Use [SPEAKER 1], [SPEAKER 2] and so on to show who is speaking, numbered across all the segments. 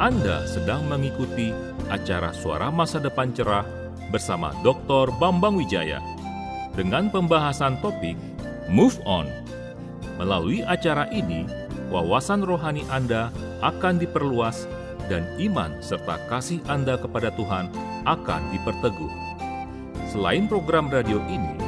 [SPEAKER 1] Anda sedang mengikuti acara Suara Masa Depan Cerah bersama Dr. Bambang Wijaya dengan pembahasan topik Move On. Melalui acara ini, wawasan rohani Anda akan diperluas dan iman serta kasih Anda kepada Tuhan akan diperteguh. Selain program radio ini,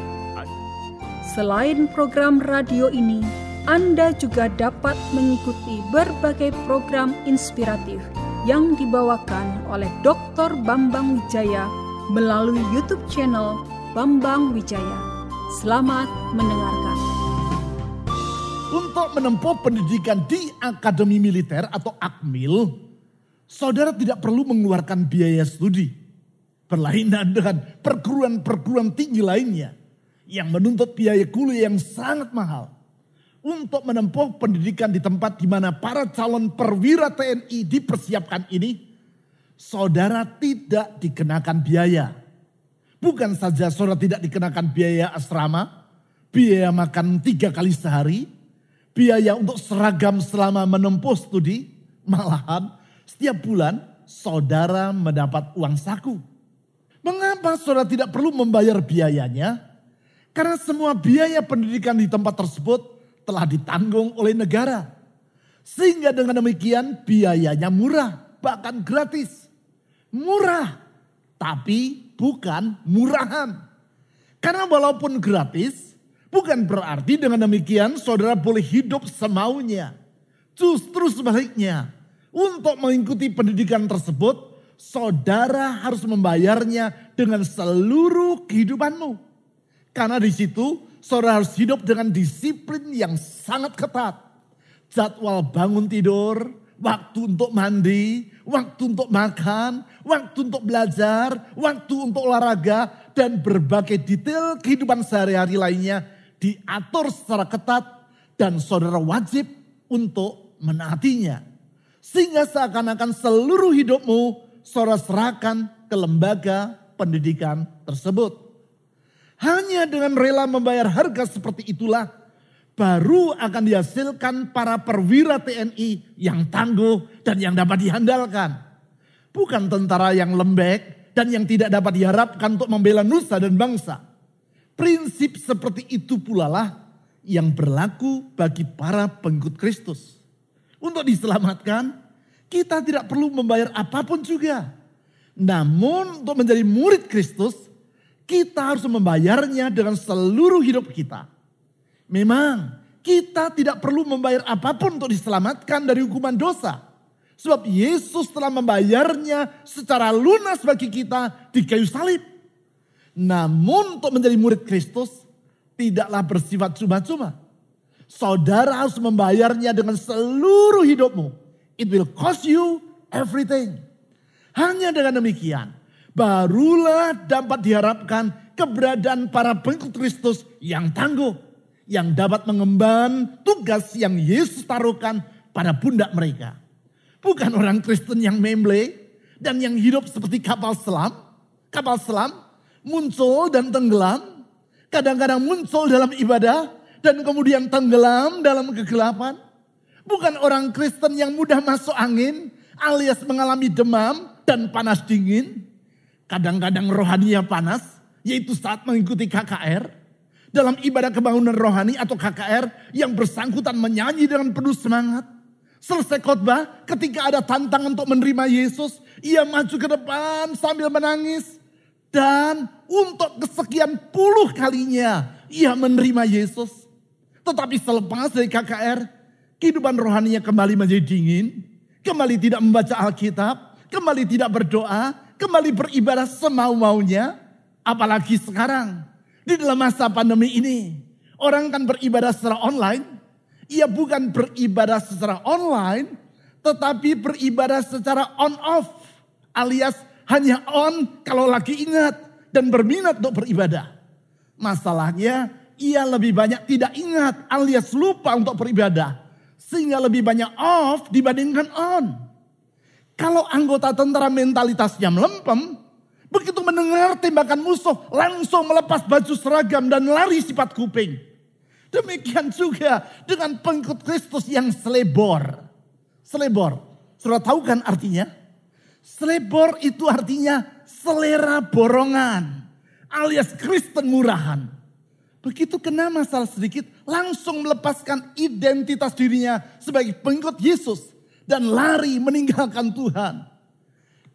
[SPEAKER 2] Selain program radio ini, Anda juga dapat mengikuti berbagai program inspiratif yang dibawakan oleh Dr. Bambang Wijaya melalui YouTube channel Bambang Wijaya. Selamat mendengarkan.
[SPEAKER 3] Untuk menempuh pendidikan di Akademi Militer atau AKMIL, saudara tidak perlu mengeluarkan biaya studi. Berlainan dengan perguruan-perguruan tinggi lainnya yang menuntut biaya kuliah yang sangat mahal. Untuk menempuh pendidikan di tempat di mana para calon perwira TNI dipersiapkan ini, saudara tidak dikenakan biaya. Bukan saja saudara tidak dikenakan biaya asrama, biaya makan tiga kali sehari, biaya untuk seragam selama menempuh studi, malahan setiap bulan saudara mendapat uang saku. Mengapa saudara tidak perlu membayar biayanya? Karena semua biaya pendidikan di tempat tersebut telah ditanggung oleh negara. Sehingga dengan demikian biayanya murah, bahkan gratis. Murah, tapi bukan murahan. Karena walaupun gratis, bukan berarti dengan demikian saudara boleh hidup semaunya. Justru sebaliknya, untuk mengikuti pendidikan tersebut, saudara harus membayarnya dengan seluruh kehidupanmu. Karena di situ saudara harus hidup dengan disiplin yang sangat ketat. Jadwal bangun tidur, waktu untuk mandi, waktu untuk makan, waktu untuk belajar, waktu untuk olahraga, dan berbagai detail kehidupan sehari-hari lainnya diatur secara ketat dan saudara wajib untuk menaatinya. Sehingga seakan-akan seluruh hidupmu saudara serahkan ke lembaga pendidikan tersebut. Hanya dengan rela membayar harga seperti itulah baru akan dihasilkan para perwira TNI yang tangguh dan yang dapat diandalkan. Bukan tentara yang lembek dan yang tidak dapat diharapkan untuk membela nusa dan bangsa. Prinsip seperti itu pula lah yang berlaku bagi para pengikut Kristus. Untuk diselamatkan, kita tidak perlu membayar apa pun juga. Namun untuk menjadi murid Kristus, kita harus membayarnya dengan seluruh hidup kita. Memang kita tidak perlu membayar apa pun untuk diselamatkan dari hukuman dosa. Sebab Yesus telah membayarnya secara lunas bagi kita di kayu salib. Namun untuk menjadi murid Kristus tidaklah bersifat cuma-cuma. Saudara harus membayarnya dengan seluruh hidupmu. It will cost you everything. Hanya dengan demikian, barulah dapat diharapkan keberadaan para pengikut Kristus yang tangguh. Yang dapat mengemban tugas yang Yesus taruhkan pada pundak mereka. Bukan orang Kristen yang memble dan yang hidup seperti kapal selam. Kapal selam muncul dan tenggelam. Kadang-kadang muncul dalam ibadah dan kemudian tenggelam dalam kegelapan. Bukan orang Kristen yang mudah masuk angin alias mengalami demam dan panas dingin Kadang-kadang rohaninya panas, yaitu saat mengikuti KKR. Dalam ibadah kebangunan rohani atau KKR yang bersangkutan menyanyi dengan penuh semangat. Selesai khotbah, ketika ada tantangan untuk menerima Yesus, ia maju ke depan sambil menangis. Dan untuk kesekian puluh kalinya, ia menerima Yesus. Tetapi selepas dari KKR, kehidupan rohaninya kembali menjadi dingin. Kembali tidak membaca Alkitab, kembali tidak berdoa, kembali beribadah semau-maunya. Apalagi sekarang di dalam masa pandemi ini. Orang kan beribadah secara online. Ia bukan beribadah secara online. Tetapi beribadah secara on off. Alias hanya on kalau lagi ingat. Dan berminat untuk beribadah. Masalahnya ia lebih banyak tidak ingat alias lupa untuk beribadah. Sehingga lebih banyak off dibandingkan on. Kalau anggota tentara mentalitasnya melempem, begitu mendengar tembakan musuh langsung melepas baju seragam dan lari sifat kuping. Demikian juga dengan pengikut Kristus yang selebor. Selebor. Saudara tahu kan artinya? Selebor itu artinya selera borongan alias Kristen murahan. Begitu kena masalah sedikit langsung melepaskan identitas dirinya sebagai pengikut Yesus dan lari meninggalkan Tuhan.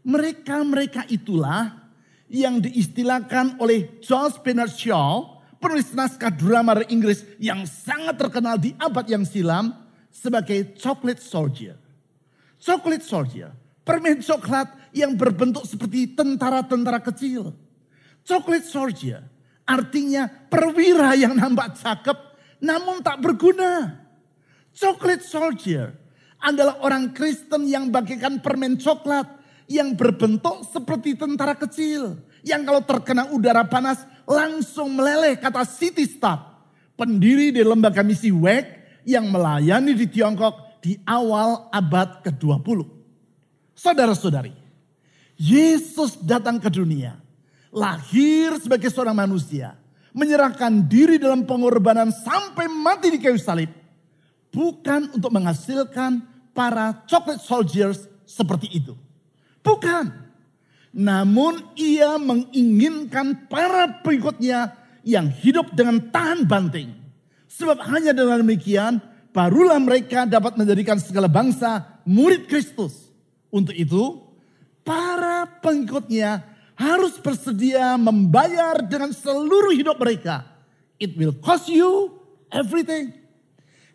[SPEAKER 3] Mereka-mereka itulah yang diistilahkan oleh Charles Bernard Shaw, penulis naskah drama Inggris yang sangat terkenal di abad yang silam sebagai chocolate soldier. Chocolate soldier, permen coklat yang berbentuk seperti tentara-tentara kecil. Chocolate soldier artinya perwira yang nampak cakep namun tak berguna. Chocolate soldier adalah orang Kristen yang bagikan permen coklat yang berbentuk seperti tentara kecil. Yang kalau terkena udara panas langsung meleleh kata City Staff. Pendiri di lembaga misi WEG yang melayani di Tiongkok di awal abad ke-20. Saudara-saudari, Yesus datang ke dunia, lahir sebagai seorang manusia, menyerahkan diri dalam pengorbanan sampai mati di kayu salib. Bukan untuk menghasilkan para chocolate soldiers seperti itu. Bukan. Namun ia menginginkan para pengikutnya yang hidup dengan tahan banting. Sebab hanya dengan demikian barulah mereka dapat menjadikan segala bangsa murid Kristus. Untuk itu, para pengikutnya harus bersedia membayar dengan seluruh hidup mereka. It will cost you everything.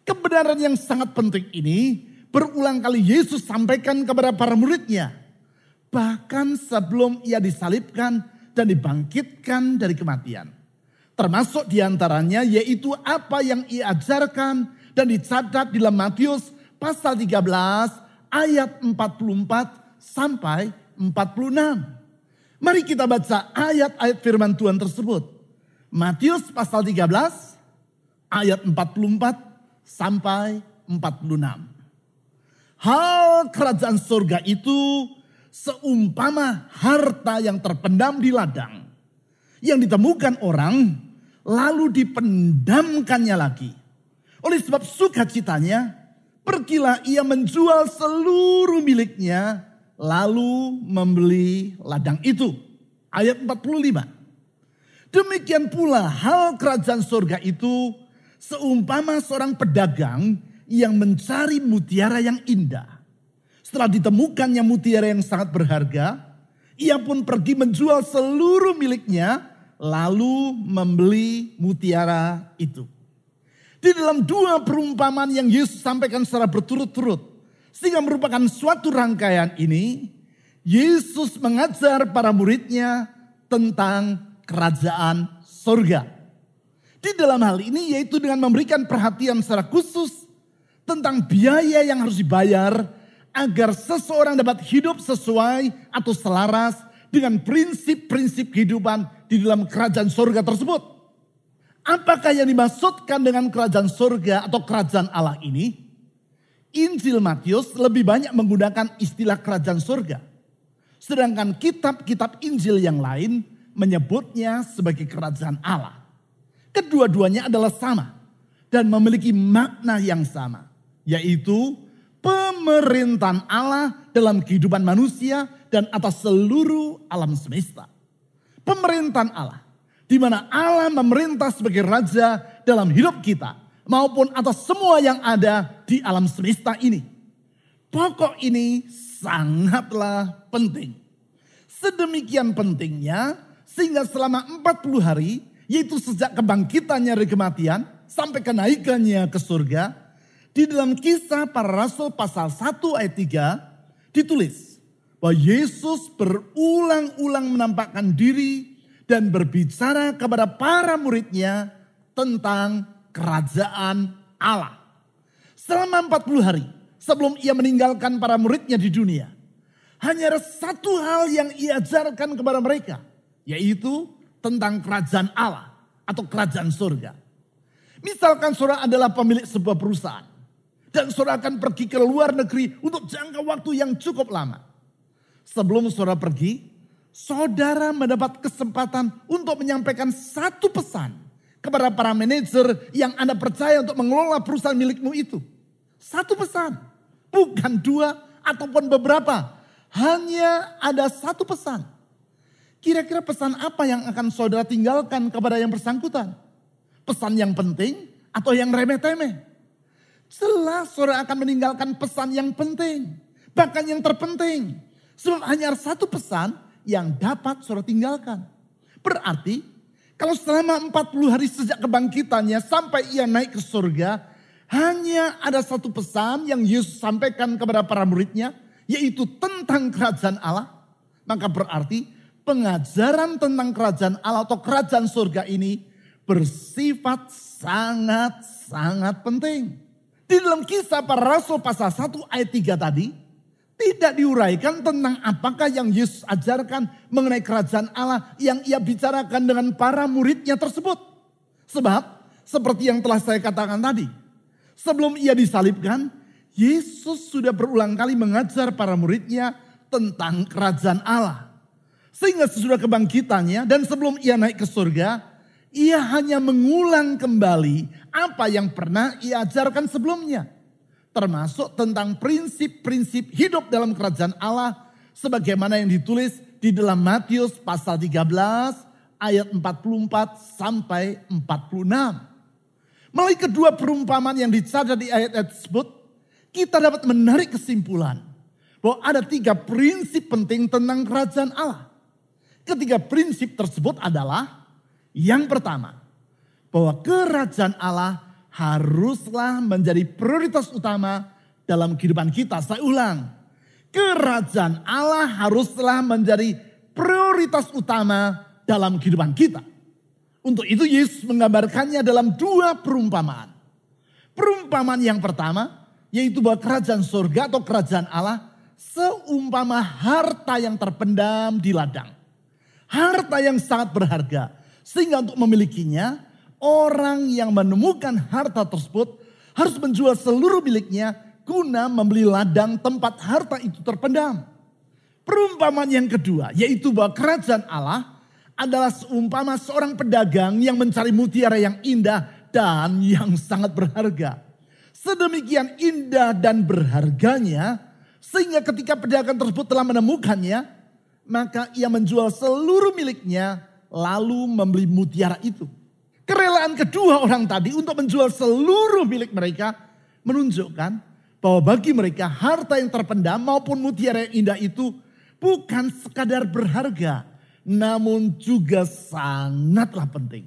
[SPEAKER 3] Kebenaran yang sangat penting ini berulang kali Yesus sampaikan kepada para muridnya. Bahkan sebelum ia disalibkan dan dibangkitkan dari kematian. Termasuk di antaranya yaitu apa yang ia ajarkan dan dicatat di dalam Matius pasal 13 ayat 44 sampai 46. Mari kita baca ayat-ayat firman Tuhan tersebut. Matius pasal 13 ayat 44 sampai 46. Hal kerajaan surga itu seumpama harta yang terpendam di ladang. Yang ditemukan orang lalu dipendamkannya lagi oleh sebab sukacitanya, pergilah ia menjual seluruh miliknya, lalu membeli ladang itu. Ayat 45. Demikian pula hal kerajaan surga itu seumpama seorang pedagang yang mencari mutiara yang indah. Setelah ditemukannya mutiara yang sangat berharga, ia pun pergi menjual seluruh miliknya, lalu membeli mutiara itu. Di dalam dua perumpamaan yang Yesus sampaikan secara berturut-turut. Sehingga merupakan suatu rangkaian ini. Yesus mengajar para muridnya tentang kerajaan surga. Di dalam hal ini yaitu dengan memberikan perhatian secara khusus tentang biaya yang harus dibayar agar seseorang dapat hidup sesuai atau selaras dengan prinsip-prinsip kehidupan di dalam kerajaan surga tersebut. Apakah yang dimaksudkan dengan kerajaan surga atau kerajaan Allah ini? Injil Matius lebih banyak menggunakan istilah kerajaan surga. Sedangkan kitab-kitab Injil yang lain menyebutnya sebagai kerajaan Allah. Kedua-duanya adalah sama dan memiliki makna yang sama. Yaitu pemerintahan Allah dalam kehidupan manusia dan atas seluruh alam semesta. Pemerintahan Allah di mana Allah memerintah sebagai raja dalam hidup kita maupun atas semua yang ada di alam semesta ini. Pokok ini sangatlah penting. Sedemikian pentingnya sehingga selama 40 hari yaitu sejak kebangkitannya dari kematian sampai kenaikannya ke surga di dalam kisah para rasul pasal 1 ayat 3 ditulis bahwa Yesus berulang-ulang menampakkan diri dan berbicara kepada para muridnya tentang kerajaan Allah. Selama 40 hari sebelum ia meninggalkan para muridnya di dunia. Hanya ada satu hal yang ia ajarkan kepada mereka. Yaitu tentang kerajaan Allah atau kerajaan surga. Misalkan saudara adalah pemilik sebuah perusahaan. Dan saudara akan pergi ke luar negeri untuk jangka waktu yang cukup lama. Sebelum saudara pergi, saudara mendapat kesempatan untuk menyampaikan satu pesan kepada para manajer yang Anda percaya untuk mengelola perusahaan milikmu itu. Satu pesan, bukan dua ataupun beberapa. Hanya ada satu pesan. Kira-kira pesan apa yang akan saudara tinggalkan kepada yang bersangkutan? Pesan yang penting atau yang remeh-temeh? Jelas saudara akan meninggalkan pesan yang penting. Bahkan yang terpenting. Sebab hanya satu pesan yang dapat saudara tinggalkan. Berarti kalau selama 40 hari sejak kebangkitannya sampai ia naik ke surga. Hanya ada satu pesan yang Yesus sampaikan kepada para muridnya. Yaitu tentang kerajaan Allah. Maka berarti pengajaran tentang kerajaan Allah atau kerajaan surga ini bersifat sangat-sangat penting. Di dalam kisah para rasul pasal 1 ayat 3 tadi, tidak diuraikan tentang apakah yang Yesus ajarkan mengenai kerajaan Allah yang ia bicarakan dengan para muridnya tersebut. Sebab seperti yang telah saya katakan tadi, sebelum ia disalibkan, Yesus sudah berulang kali mengajar para muridnya tentang kerajaan Allah. Sehingga sesudah kebangkitannya dan sebelum ia naik ke surga, ia hanya mengulang kembali apa yang pernah ia ajarkan sebelumnya. Termasuk tentang prinsip-prinsip hidup dalam kerajaan Allah sebagaimana yang ditulis di dalam Matius pasal 13 ayat 44 sampai 46. Melalui kedua perumpamaan yang dicatat di ayat-ayat tersebut, kita dapat menarik kesimpulan bahwa ada tiga prinsip penting tentang kerajaan Allah. Ketiga prinsip tersebut adalah yang pertama, bahwa kerajaan Allah haruslah menjadi prioritas utama dalam kehidupan kita. Saya ulang, kerajaan Allah haruslah menjadi prioritas utama dalam kehidupan kita. Untuk itu Yesus menggambarkannya dalam dua perumpamaan. Perumpamaan yang pertama yaitu bahwa kerajaan surga atau kerajaan Allah seumpama harta yang terpendam di ladang. Harta yang sangat berharga sehingga untuk memilikinya, orang yang menemukan harta tersebut harus menjual seluruh miliknya guna membeli ladang tempat harta itu terpendam. Perumpamaan yang kedua, yaitu bahwa kerajaan Allah adalah seumpama seorang pedagang yang mencari mutiara yang indah dan yang sangat berharga. Sedemikian indah dan berharganya, sehingga ketika pedagang tersebut telah menemukannya, maka ia menjual seluruh miliknya lalu membeli mutiara itu. Kerelaan kedua orang tadi untuk menjual seluruh milik mereka menunjukkan bahwa bagi mereka harta yang terpendam maupun mutiara yang indah itu bukan sekadar berharga, namun juga sangatlah penting.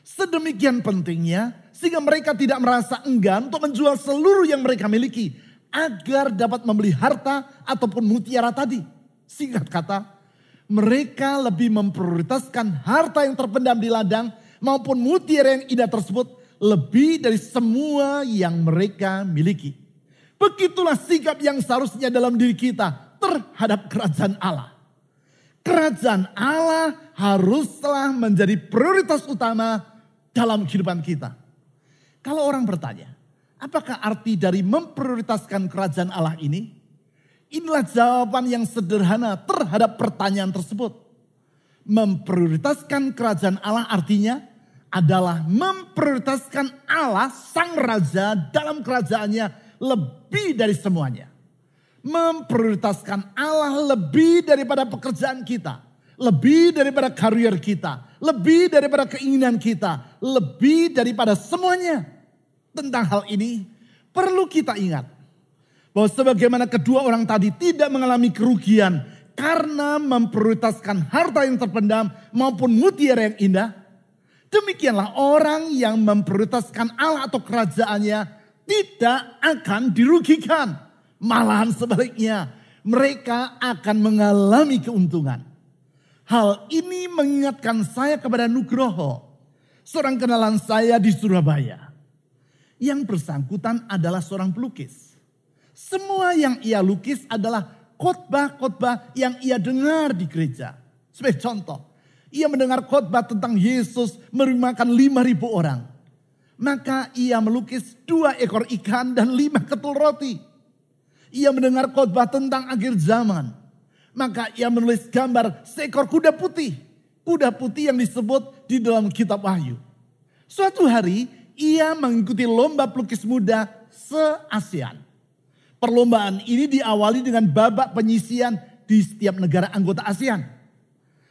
[SPEAKER 3] Sedemikian pentingnya sehingga mereka tidak merasa enggan untuk menjual seluruh yang mereka miliki agar dapat membeli harta ataupun mutiara tadi. Singkat kata, mereka lebih memprioritaskan harta yang terpendam di ladang maupun mutiara yang indah tersebut lebih dari semua yang mereka miliki. Begitulah sikap yang seharusnya dalam diri kita terhadap kerajaan Allah. Kerajaan Allah haruslah menjadi prioritas utama dalam kehidupan kita. Kalau orang bertanya, apakah arti dari memprioritaskan kerajaan Allah ini? Inilah jawaban yang sederhana terhadap pertanyaan tersebut. Memprioritaskan kerajaan Allah artinya adalah memprioritaskan Allah sang raja dalam kerajaannya lebih dari semuanya. Memprioritaskan Allah lebih daripada pekerjaan kita, lebih daripada karier kita, lebih daripada keinginan kita, lebih daripada semuanya. Tentang hal ini perlu kita ingat bahwa sebagaimana kedua orang tadi tidak mengalami kerugian karena memprioritaskan harta yang terpendam maupun mutiara yang indah. Demikianlah orang yang memprioritaskan Allah atau kerajaannya tidak akan dirugikan. Malahan sebaliknya mereka akan mengalami keuntungan. Hal ini mengingatkan saya kepada Nugroho. Seorang kenalan saya di Surabaya. Yang bersangkutan adalah seorang pelukis. Semua yang ia lukis adalah khotbah-khotbah yang ia dengar di gereja. Sebagai contoh, ia mendengar khotbah tentang Yesus merimakan lima ribu orang. Maka ia melukis dua ekor ikan dan lima ketul roti. Ia mendengar khotbah tentang akhir zaman. Maka ia menulis gambar seekor kuda putih. Kuda putih yang disebut di dalam kitab Wahyu. Suatu hari ia mengikuti lomba pelukis muda se-ASEAN. Perlombaan ini diawali dengan babak penyisian di setiap negara anggota ASEAN.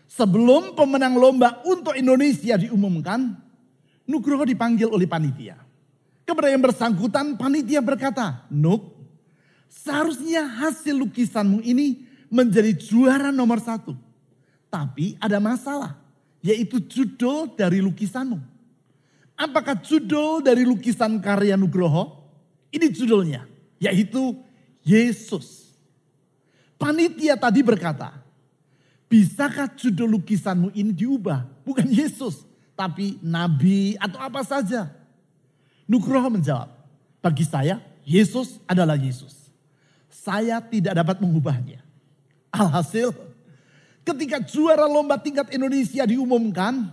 [SPEAKER 3] Sebelum pemenang lomba untuk Indonesia diumumkan, Nugroho dipanggil oleh panitia. Kepada yang bersangkutan, panitia berkata, Nuk, seharusnya hasil lukisanmu ini menjadi juara nomor satu. Tapi ada masalah, yaitu judul dari lukisanmu. Apakah judul dari lukisan karya Nugroho? Ini judulnya, yaitu Yesus. Panitia tadi berkata, bisakah judul lukisanmu ini diubah? Bukan Yesus, tapi nabi atau apa saja. Nugroho menjawab, bagi saya Yesus adalah Yesus. Saya tidak dapat mengubahnya. Alhasil ketika juara lomba tingkat Indonesia diumumkan,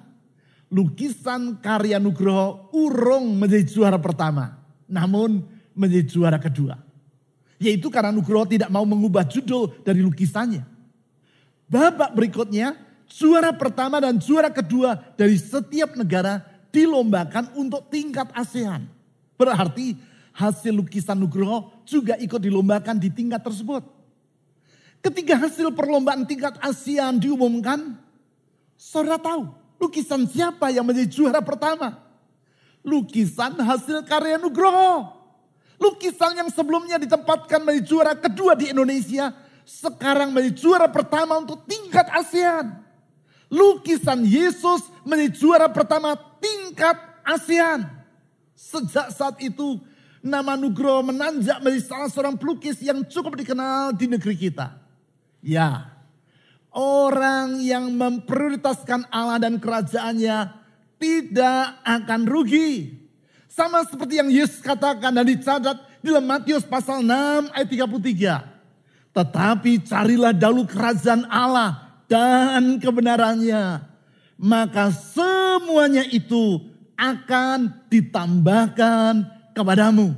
[SPEAKER 3] lukisan karya Nugroho urung menjadi juara pertama. Namun menjadi juara kedua. Yaitu karena Nugroho tidak mau mengubah judul dari lukisannya. Babak berikutnya Juara pertama dan juara kedua dari setiap negara dilombakan untuk tingkat ASEAN. Berarti hasil lukisan Nugroho juga ikut dilombakan di tingkat tersebut. Ketika hasil perlombaan tingkat ASEAN diumumkan, saudara tahu lukisan siapa yang menjadi juara pertama? Lukisan hasil karya Nugroho. Lukisan yang sebelumnya ditempatkan menjadi juara kedua di Indonesia, sekarang menjadi juara pertama untuk tingkat ASEAN lukisan Yesus menjadi juara pertama tingkat ASEAN. Sejak saat itu nama Nugroho menanjak menjadi salah seorang pelukis yang cukup dikenal di negeri kita. Ya, orang yang memprioritaskan Allah dan kerajaannya tidak akan rugi. Sama seperti yang Yesus katakan dan dicatat di dalam Matius pasal 6 ayat 33. Tetapi carilah dahulu kerajaan Allah dan kebenarannya, maka semuanya itu akan ditambahkan kepadamu.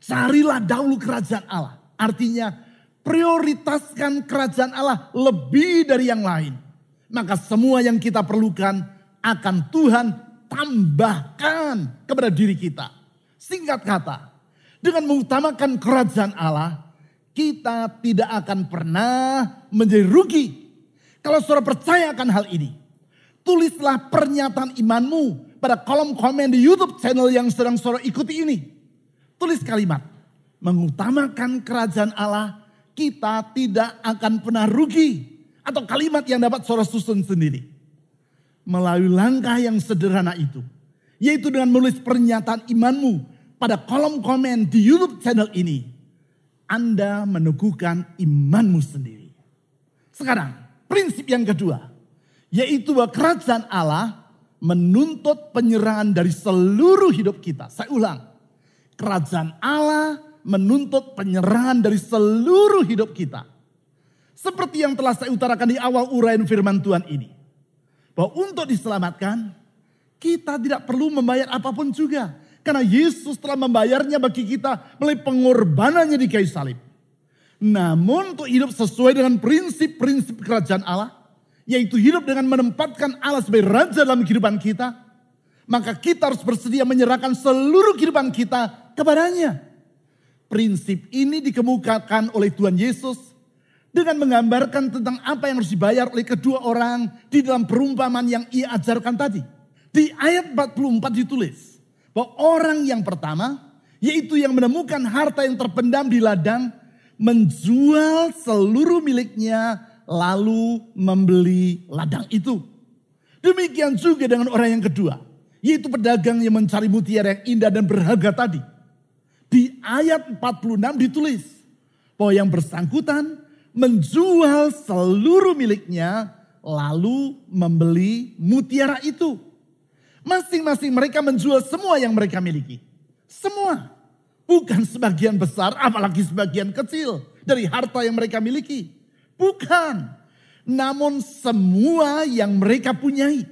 [SPEAKER 3] Carilah dahulu kerajaan Allah. Artinya prioritaskan kerajaan Allah lebih dari yang lain. Maka semua yang kita perlukan akan Tuhan tambahkan kepada diri kita. Singkat kata, dengan mengutamakan kerajaan Allah, kita tidak akan pernah menjadi rugi kalau saudara percaya akan hal ini, tulislah pernyataan imanmu pada kolom komen di YouTube channel yang sedang saudara ikuti ini. Tulis kalimat, mengutamakan kerajaan Allah, kita tidak akan pernah rugi. Atau kalimat yang dapat saudara susun sendiri. Melalui langkah yang sederhana itu, yaitu dengan menulis pernyataan imanmu pada kolom komen di YouTube channel ini, Anda meneguhkan imanmu sendiri. Sekarang, Prinsip yang kedua, yaitu bahwa kerajaan Allah menuntut penyerahan dari seluruh hidup kita. Saya ulang, kerajaan Allah menuntut penyerahan dari seluruh hidup kita. Seperti yang telah saya utarakan di awal uraian firman Tuhan ini. Bahwa untuk diselamatkan, kita tidak perlu membayar apa pun juga. Karena Yesus telah membayarnya bagi kita melalui pengorbanannya di kayu salib. Namun untuk hidup sesuai dengan prinsip-prinsip kerajaan Allah, yaitu hidup dengan menempatkan Allah sebagai raja dalam kehidupan kita, maka kita harus bersedia menyerahkan seluruh kehidupan kita kepadanya. Prinsip ini dikemukakan oleh Tuhan Yesus dengan menggambarkan tentang apa yang harus dibayar oleh kedua orang di dalam perumpamaan yang ia ajarkan tadi. Di ayat 44 ditulis bahwa orang yang pertama yaitu yang menemukan harta yang terpendam di ladang menjual seluruh miliknya lalu membeli ladang itu. Demikian juga dengan orang yang kedua, yaitu pedagang yang mencari mutiara yang indah dan berharga tadi. Di ayat 46 ditulis bahwa yang bersangkutan menjual seluruh miliknya lalu membeli mutiara itu. Masing-masing mereka menjual semua yang mereka miliki. Semua. Bukan sebagian besar, apalagi sebagian kecil dari harta yang mereka miliki. Bukan. Namun semua yang mereka punyai.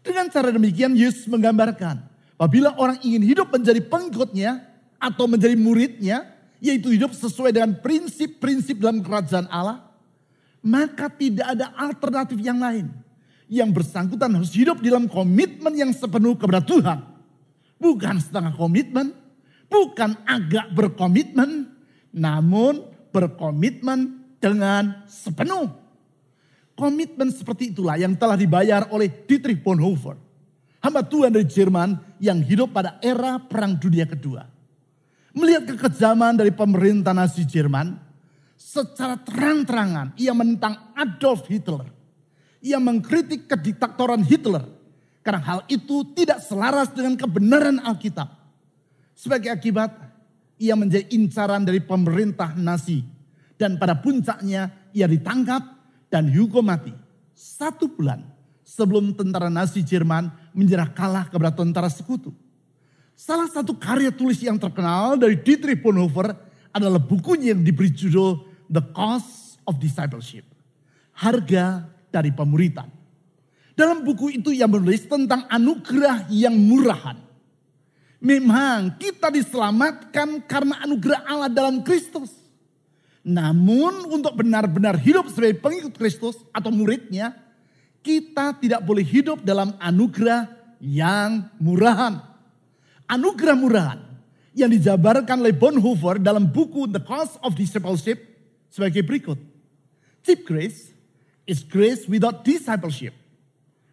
[SPEAKER 3] Dengan cara demikian Yesus menggambarkan. Apabila orang ingin hidup menjadi pengikutnya atau menjadi muridnya. Yaitu hidup sesuai dengan prinsip-prinsip dalam kerajaan Allah. Maka tidak ada alternatif yang lain. Yang bersangkutan harus hidup dalam komitmen yang sepenuh kepada Tuhan. Bukan setengah komitmen, bukan agak berkomitmen, namun berkomitmen dengan sepenuh. Komitmen seperti itulah yang telah dibayar oleh Dietrich Bonhoeffer. Hamba Tuhan dari Jerman yang hidup pada era Perang Dunia Kedua. Melihat kekejaman dari pemerintah Nazi Jerman, secara terang-terangan ia menentang Adolf Hitler. Ia mengkritik kediktatoran Hitler karena hal itu tidak selaras dengan kebenaran Alkitab. Sebagai akibat, ia menjadi incaran dari pemerintah Nazi. Dan pada puncaknya ia ditangkap dan dihukum mati. Satu bulan sebelum tentara Nazi Jerman menyerah kalah kepada tentara sekutu. Salah satu karya tulis yang terkenal dari Dietrich Bonhoeffer adalah bukunya yang diberi judul The Cost of Discipleship. Harga dari pemuritan. Dalam buku itu ia menulis tentang anugerah yang murahan. Memang kita diselamatkan karena anugerah Allah dalam Kristus. Namun untuk benar-benar hidup sebagai pengikut Kristus atau muridnya, kita tidak boleh hidup dalam anugerah yang murahan. Anugerah murahan yang dijabarkan oleh Bonhoeffer dalam buku The Cost of Discipleship sebagai berikut. Cheap grace is grace without discipleship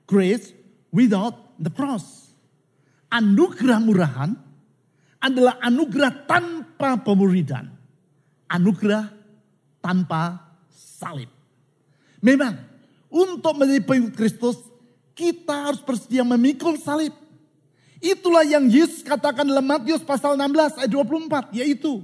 [SPEAKER 3] grace without the cross. Anugerah murahan adalah anugerah tanpa pemuridan. Anugerah tanpa salib. Memang untuk menjadi pengikut Kristus kita harus bersedia memikul salib. Itulah yang Yesus katakan dalam Matius pasal 16 ayat 24 yaitu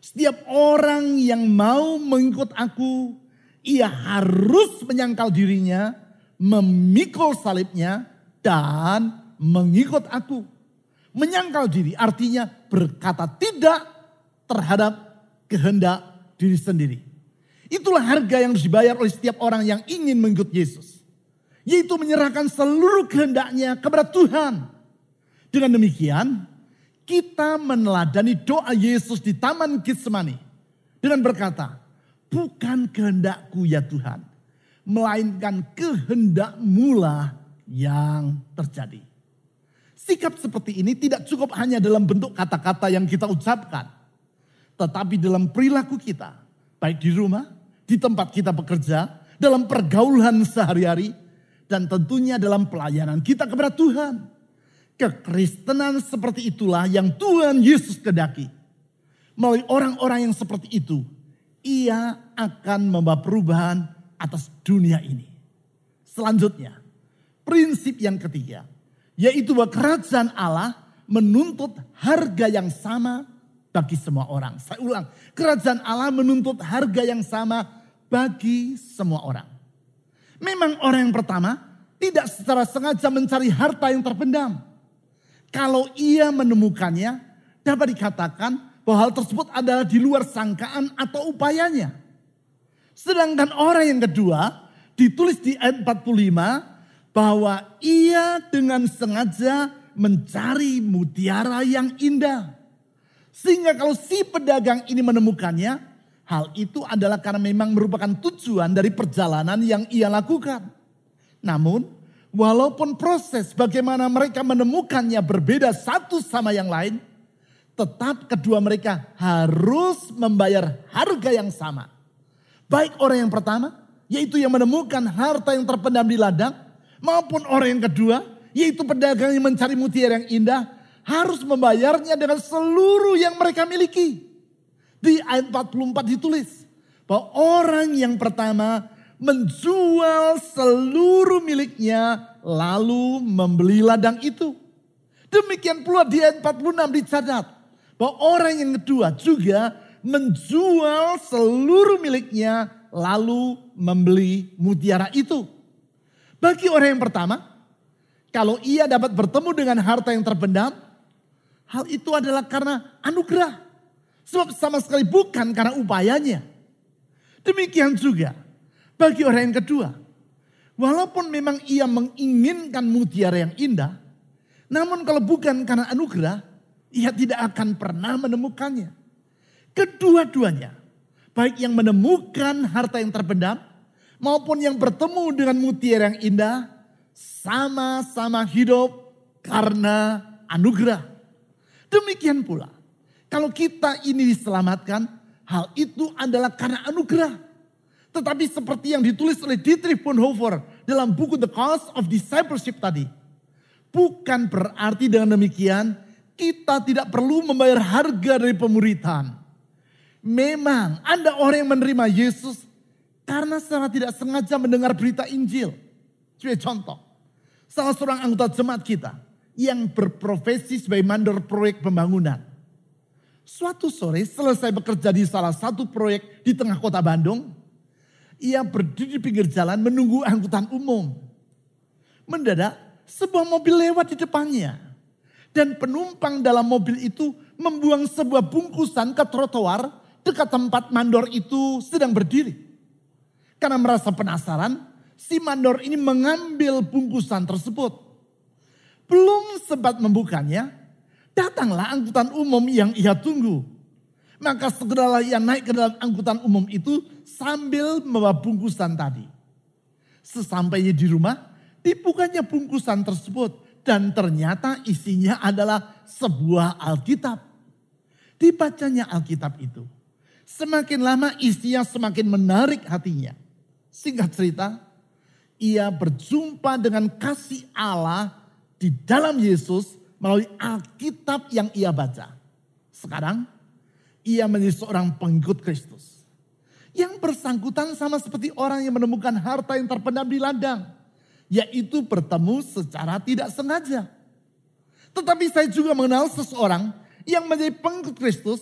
[SPEAKER 3] setiap orang yang mau mengikut aku ia harus menyangkal dirinya memikul salibnya dan mengikut aku. Menyangkal diri artinya berkata tidak terhadap kehendak diri sendiri. Itulah harga yang dibayar oleh setiap orang yang ingin mengikut Yesus. Yaitu menyerahkan seluruh kehendaknya kepada Tuhan. Dengan demikian, kita meneladani doa Yesus di Taman Getsemani dengan berkata, "Bukan kehendakku ya Tuhan, melainkan kehendak mula yang terjadi. Sikap seperti ini tidak cukup hanya dalam bentuk kata-kata yang kita ucapkan, tetapi dalam perilaku kita, baik di rumah, di tempat kita bekerja, dalam pergaulan sehari-hari, dan tentunya dalam pelayanan kita kepada Tuhan. Kekristenan seperti itulah yang Tuhan Yesus kedaki. Melalui orang-orang yang seperti itu, ia akan membawa perubahan atas dunia ini. Selanjutnya, prinsip yang ketiga, yaitu bahwa kerajaan Allah menuntut harga yang sama bagi semua orang. Saya ulang, kerajaan Allah menuntut harga yang sama bagi semua orang. Memang orang yang pertama tidak secara sengaja mencari harta yang terpendam. Kalau ia menemukannya, dapat dikatakan bahwa hal tersebut adalah di luar sangkaan atau upayanya. Sedangkan orang yang kedua ditulis di ayat 45 bahwa ia dengan sengaja mencari mutiara yang indah. Sehingga kalau si pedagang ini menemukannya, hal itu adalah karena memang merupakan tujuan dari perjalanan yang ia lakukan. Namun, walaupun proses bagaimana mereka menemukannya berbeda satu sama yang lain, tetap kedua mereka harus membayar harga yang sama. Baik orang yang pertama, yaitu yang menemukan harta yang terpendam di ladang, maupun orang yang kedua, yaitu pedagang yang mencari mutiara yang indah, harus membayarnya dengan seluruh yang mereka miliki. Di ayat 44 ditulis bahwa orang yang pertama menjual seluruh miliknya lalu membeli ladang itu. Demikian pula di ayat 46 dicatat bahwa orang yang kedua juga menjual seluruh miliknya lalu membeli mutiara itu. Bagi orang yang pertama, kalau ia dapat bertemu dengan harta yang terpendam, hal itu adalah karena anugerah. Sebab sama sekali bukan karena upayanya. Demikian juga bagi orang yang kedua. Walaupun memang ia menginginkan mutiara yang indah, namun kalau bukan karena anugerah, ia tidak akan pernah menemukannya. Kedua-duanya, baik yang menemukan harta yang terpendam maupun yang bertemu dengan mutiara yang indah, sama-sama hidup karena anugerah. Demikian pula, kalau kita ini diselamatkan, hal itu adalah karena anugerah. Tetapi seperti yang ditulis oleh Dietrich Bonhoeffer dalam buku The Cost of Discipleship tadi. Bukan berarti dengan demikian kita tidak perlu membayar harga dari pemuritan. Memang ada orang yang menerima Yesus karena secara tidak sengaja mendengar berita Injil. Sebagai contoh, salah seorang anggota jemaat kita yang berprofesi sebagai mandor proyek pembangunan. Suatu sore selesai bekerja di salah satu proyek di tengah kota Bandung, ia berdiri di pinggir jalan menunggu angkutan umum. Mendadak sebuah mobil lewat di depannya. Dan penumpang dalam mobil itu membuang sebuah bungkusan ke trotoar dekat tempat mandor itu sedang berdiri. Karena merasa penasaran, si mandor ini mengambil bungkusan tersebut. Belum sempat membukanya, datanglah angkutan umum yang ia tunggu. Maka segeralah ia naik ke dalam angkutan umum itu sambil membawa bungkusan tadi. Sesampainya di rumah, dibukanya bungkusan tersebut. Dan ternyata isinya adalah sebuah Alkitab. Dibacanya Alkitab itu. Semakin lama isinya semakin menarik hatinya. Singkat cerita, ia berjumpa dengan kasih Allah di dalam Yesus melalui Alkitab yang ia baca. Sekarang, ia menjadi seorang pengikut Kristus. Yang bersangkutan sama seperti orang yang menemukan harta yang terpendam di ladang yaitu bertemu secara tidak sengaja. Tetapi saya juga mengenal seseorang yang menjadi pengikut Kristus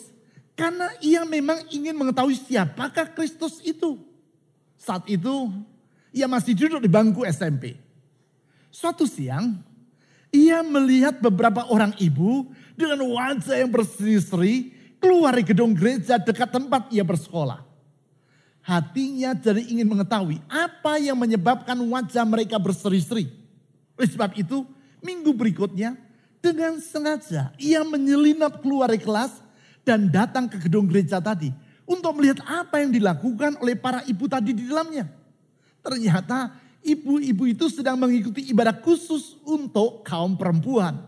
[SPEAKER 3] karena ia memang ingin mengetahui siapakah Kristus itu. Saat itu ia masih duduk di bangku SMP. Suatu siang ia melihat beberapa orang ibu dengan wajah yang berseri-seri keluar dari gedung gereja dekat tempat ia bersekolah. Hatinya jadi ingin mengetahui apa yang menyebabkan wajah mereka berseri-seri. Oleh sebab itu, minggu berikutnya dengan sengaja ia menyelinap keluar dari kelas dan datang ke gedung gereja tadi untuk melihat apa yang dilakukan oleh para ibu tadi di dalamnya. Ternyata ibu-ibu itu sedang mengikuti ibadah khusus untuk kaum perempuan.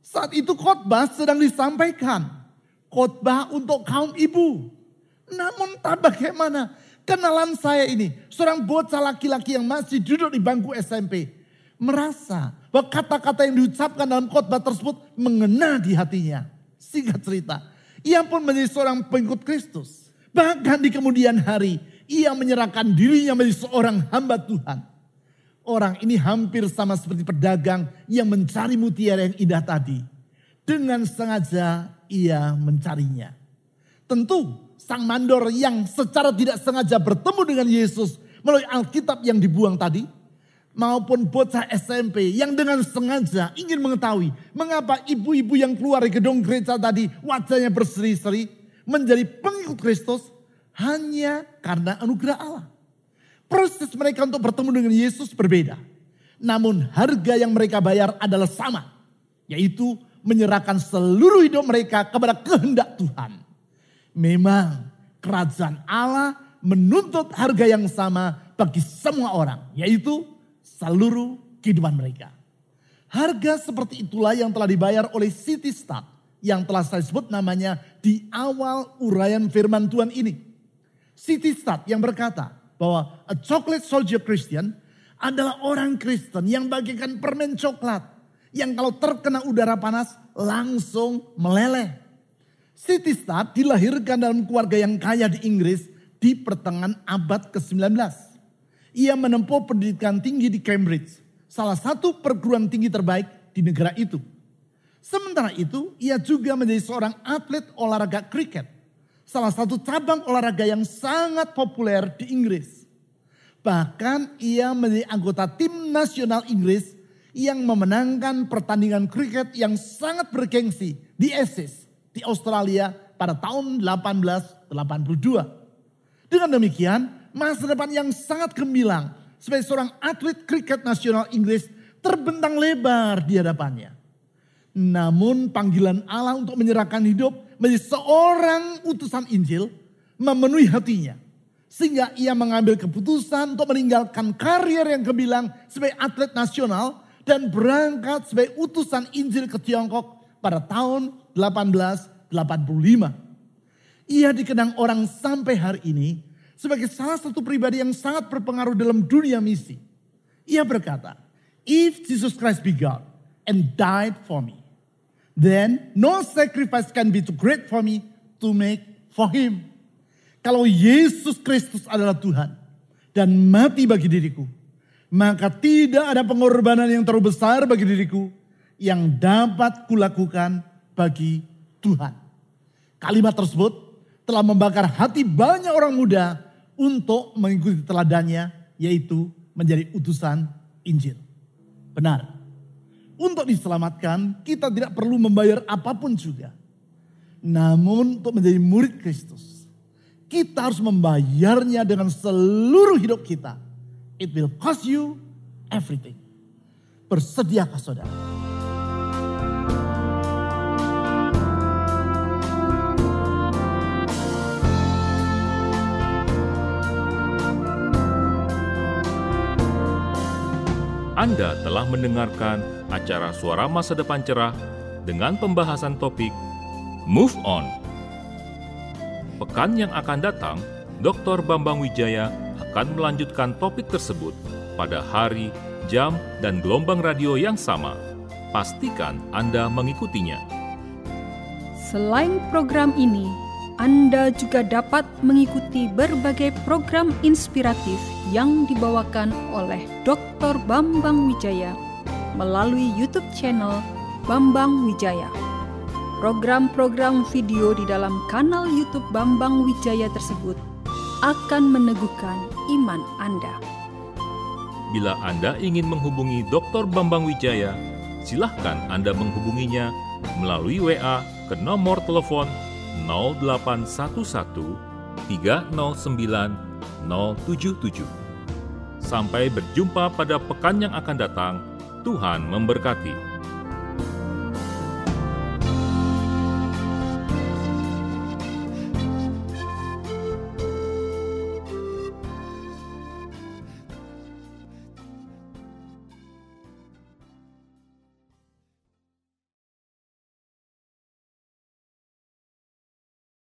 [SPEAKER 3] Saat itu khotbah sedang disampaikan. Khotbah untuk kaum ibu. Namun tak bagaimana Kenalan saya ini, seorang bocah laki-laki yang masih duduk di bangku SMP. Merasa bahwa kata-kata yang diucapkan dalam khotbah tersebut mengena di hatinya. Singkat cerita, ia pun menjadi seorang pengikut Kristus. Bahkan di kemudian hari, ia menyerahkan dirinya menjadi seorang hamba Tuhan. Orang ini hampir sama seperti pedagang yang mencari mutiara yang indah tadi. Dengan sengaja ia mencarinya. Tentu sang mandor yang secara tidak sengaja bertemu dengan Yesus melalui Alkitab yang dibuang tadi, maupun bocah SMP yang dengan sengaja ingin mengetahui mengapa ibu-ibu yang keluar dari gedung gereja tadi wajahnya berseri-seri menjadi pengikut Kristus hanya karena anugerah Allah. Proses mereka untuk bertemu dengan Yesus berbeda. Namun harga yang mereka bayar adalah sama. Yaitu menyerahkan seluruh hidup mereka kepada kehendak Tuhan. Memang kerajaan Allah menuntut harga yang sama bagi semua orang. Yaitu seluruh kehidupan mereka. Harga seperti itulah yang telah dibayar oleh City Star. Yang telah saya sebut namanya di awal uraian firman Tuhan ini. City Star yang berkata bahwa a chocolate soldier Christian adalah orang Kristen yang bagikan permen coklat. Yang kalau terkena udara panas langsung meleleh. City Star dilahirkan dalam keluarga yang kaya di Inggris di pertengahan abad ke-19. Ia menempuh pendidikan tinggi di Cambridge, salah satu perguruan tinggi terbaik di negara itu. Sementara itu, ia juga menjadi seorang atlet olahraga kriket, salah satu cabang olahraga yang sangat populer di Inggris. Bahkan ia menjadi anggota tim nasional Inggris yang memenangkan pertandingan kriket yang sangat bergengsi di Essex di Australia pada tahun 1882. Dengan demikian, masa depan yang sangat gemilang sebagai seorang atlet kriket nasional Inggris terbentang lebar di hadapannya. Namun panggilan Allah untuk menyerahkan hidup menjadi seorang utusan Injil memenuhi hatinya. Sehingga ia mengambil keputusan untuk meninggalkan karier yang gemilang sebagai atlet nasional dan berangkat sebagai utusan Injil ke Tiongkok pada tahun 1885. Ia dikenang orang sampai hari ini sebagai salah satu pribadi yang sangat berpengaruh dalam dunia misi. Ia berkata, If Jesus Christ be God and died for me, then no sacrifice can be too great for me to make for him. Kalau Yesus Kristus adalah Tuhan dan mati bagi diriku, maka tidak ada pengorbanan yang terlalu besar bagi diriku yang dapat kulakukan bagi Tuhan. Kalimat tersebut telah membakar hati banyak orang muda untuk mengikuti teladannya, yaitu menjadi utusan Injil. Benar. Untuk diselamatkan, kita tidak perlu membayar apa pun juga. Namun untuk menjadi murid Kristus, kita harus membayarnya dengan seluruh hidup kita. It will cost you everything. Bersediakah saudara?
[SPEAKER 1] Anda telah mendengarkan acara Suara Masa Depan Cerah dengan pembahasan topik Move On. Pekan yang akan datang, Dr. Bambang Wijaya akan melanjutkan topik tersebut pada hari, jam, dan gelombang radio yang sama. Pastikan Anda mengikutinya.
[SPEAKER 2] Selain program ini, Anda juga dapat mengikuti berbagai program inspiratif yang dibawakan oleh Dr. Bambang Wijaya melalui YouTube channel Bambang Wijaya. Program-program video di dalam kanal YouTube Bambang Wijaya tersebut akan meneguhkan iman Anda.
[SPEAKER 1] Bila Anda ingin menghubungi Dr. Bambang Wijaya, silahkan Anda menghubunginya melalui WA ke nomor telepon 0811 309 077. Sampai berjumpa pada pekan yang akan datang. Tuhan memberkati.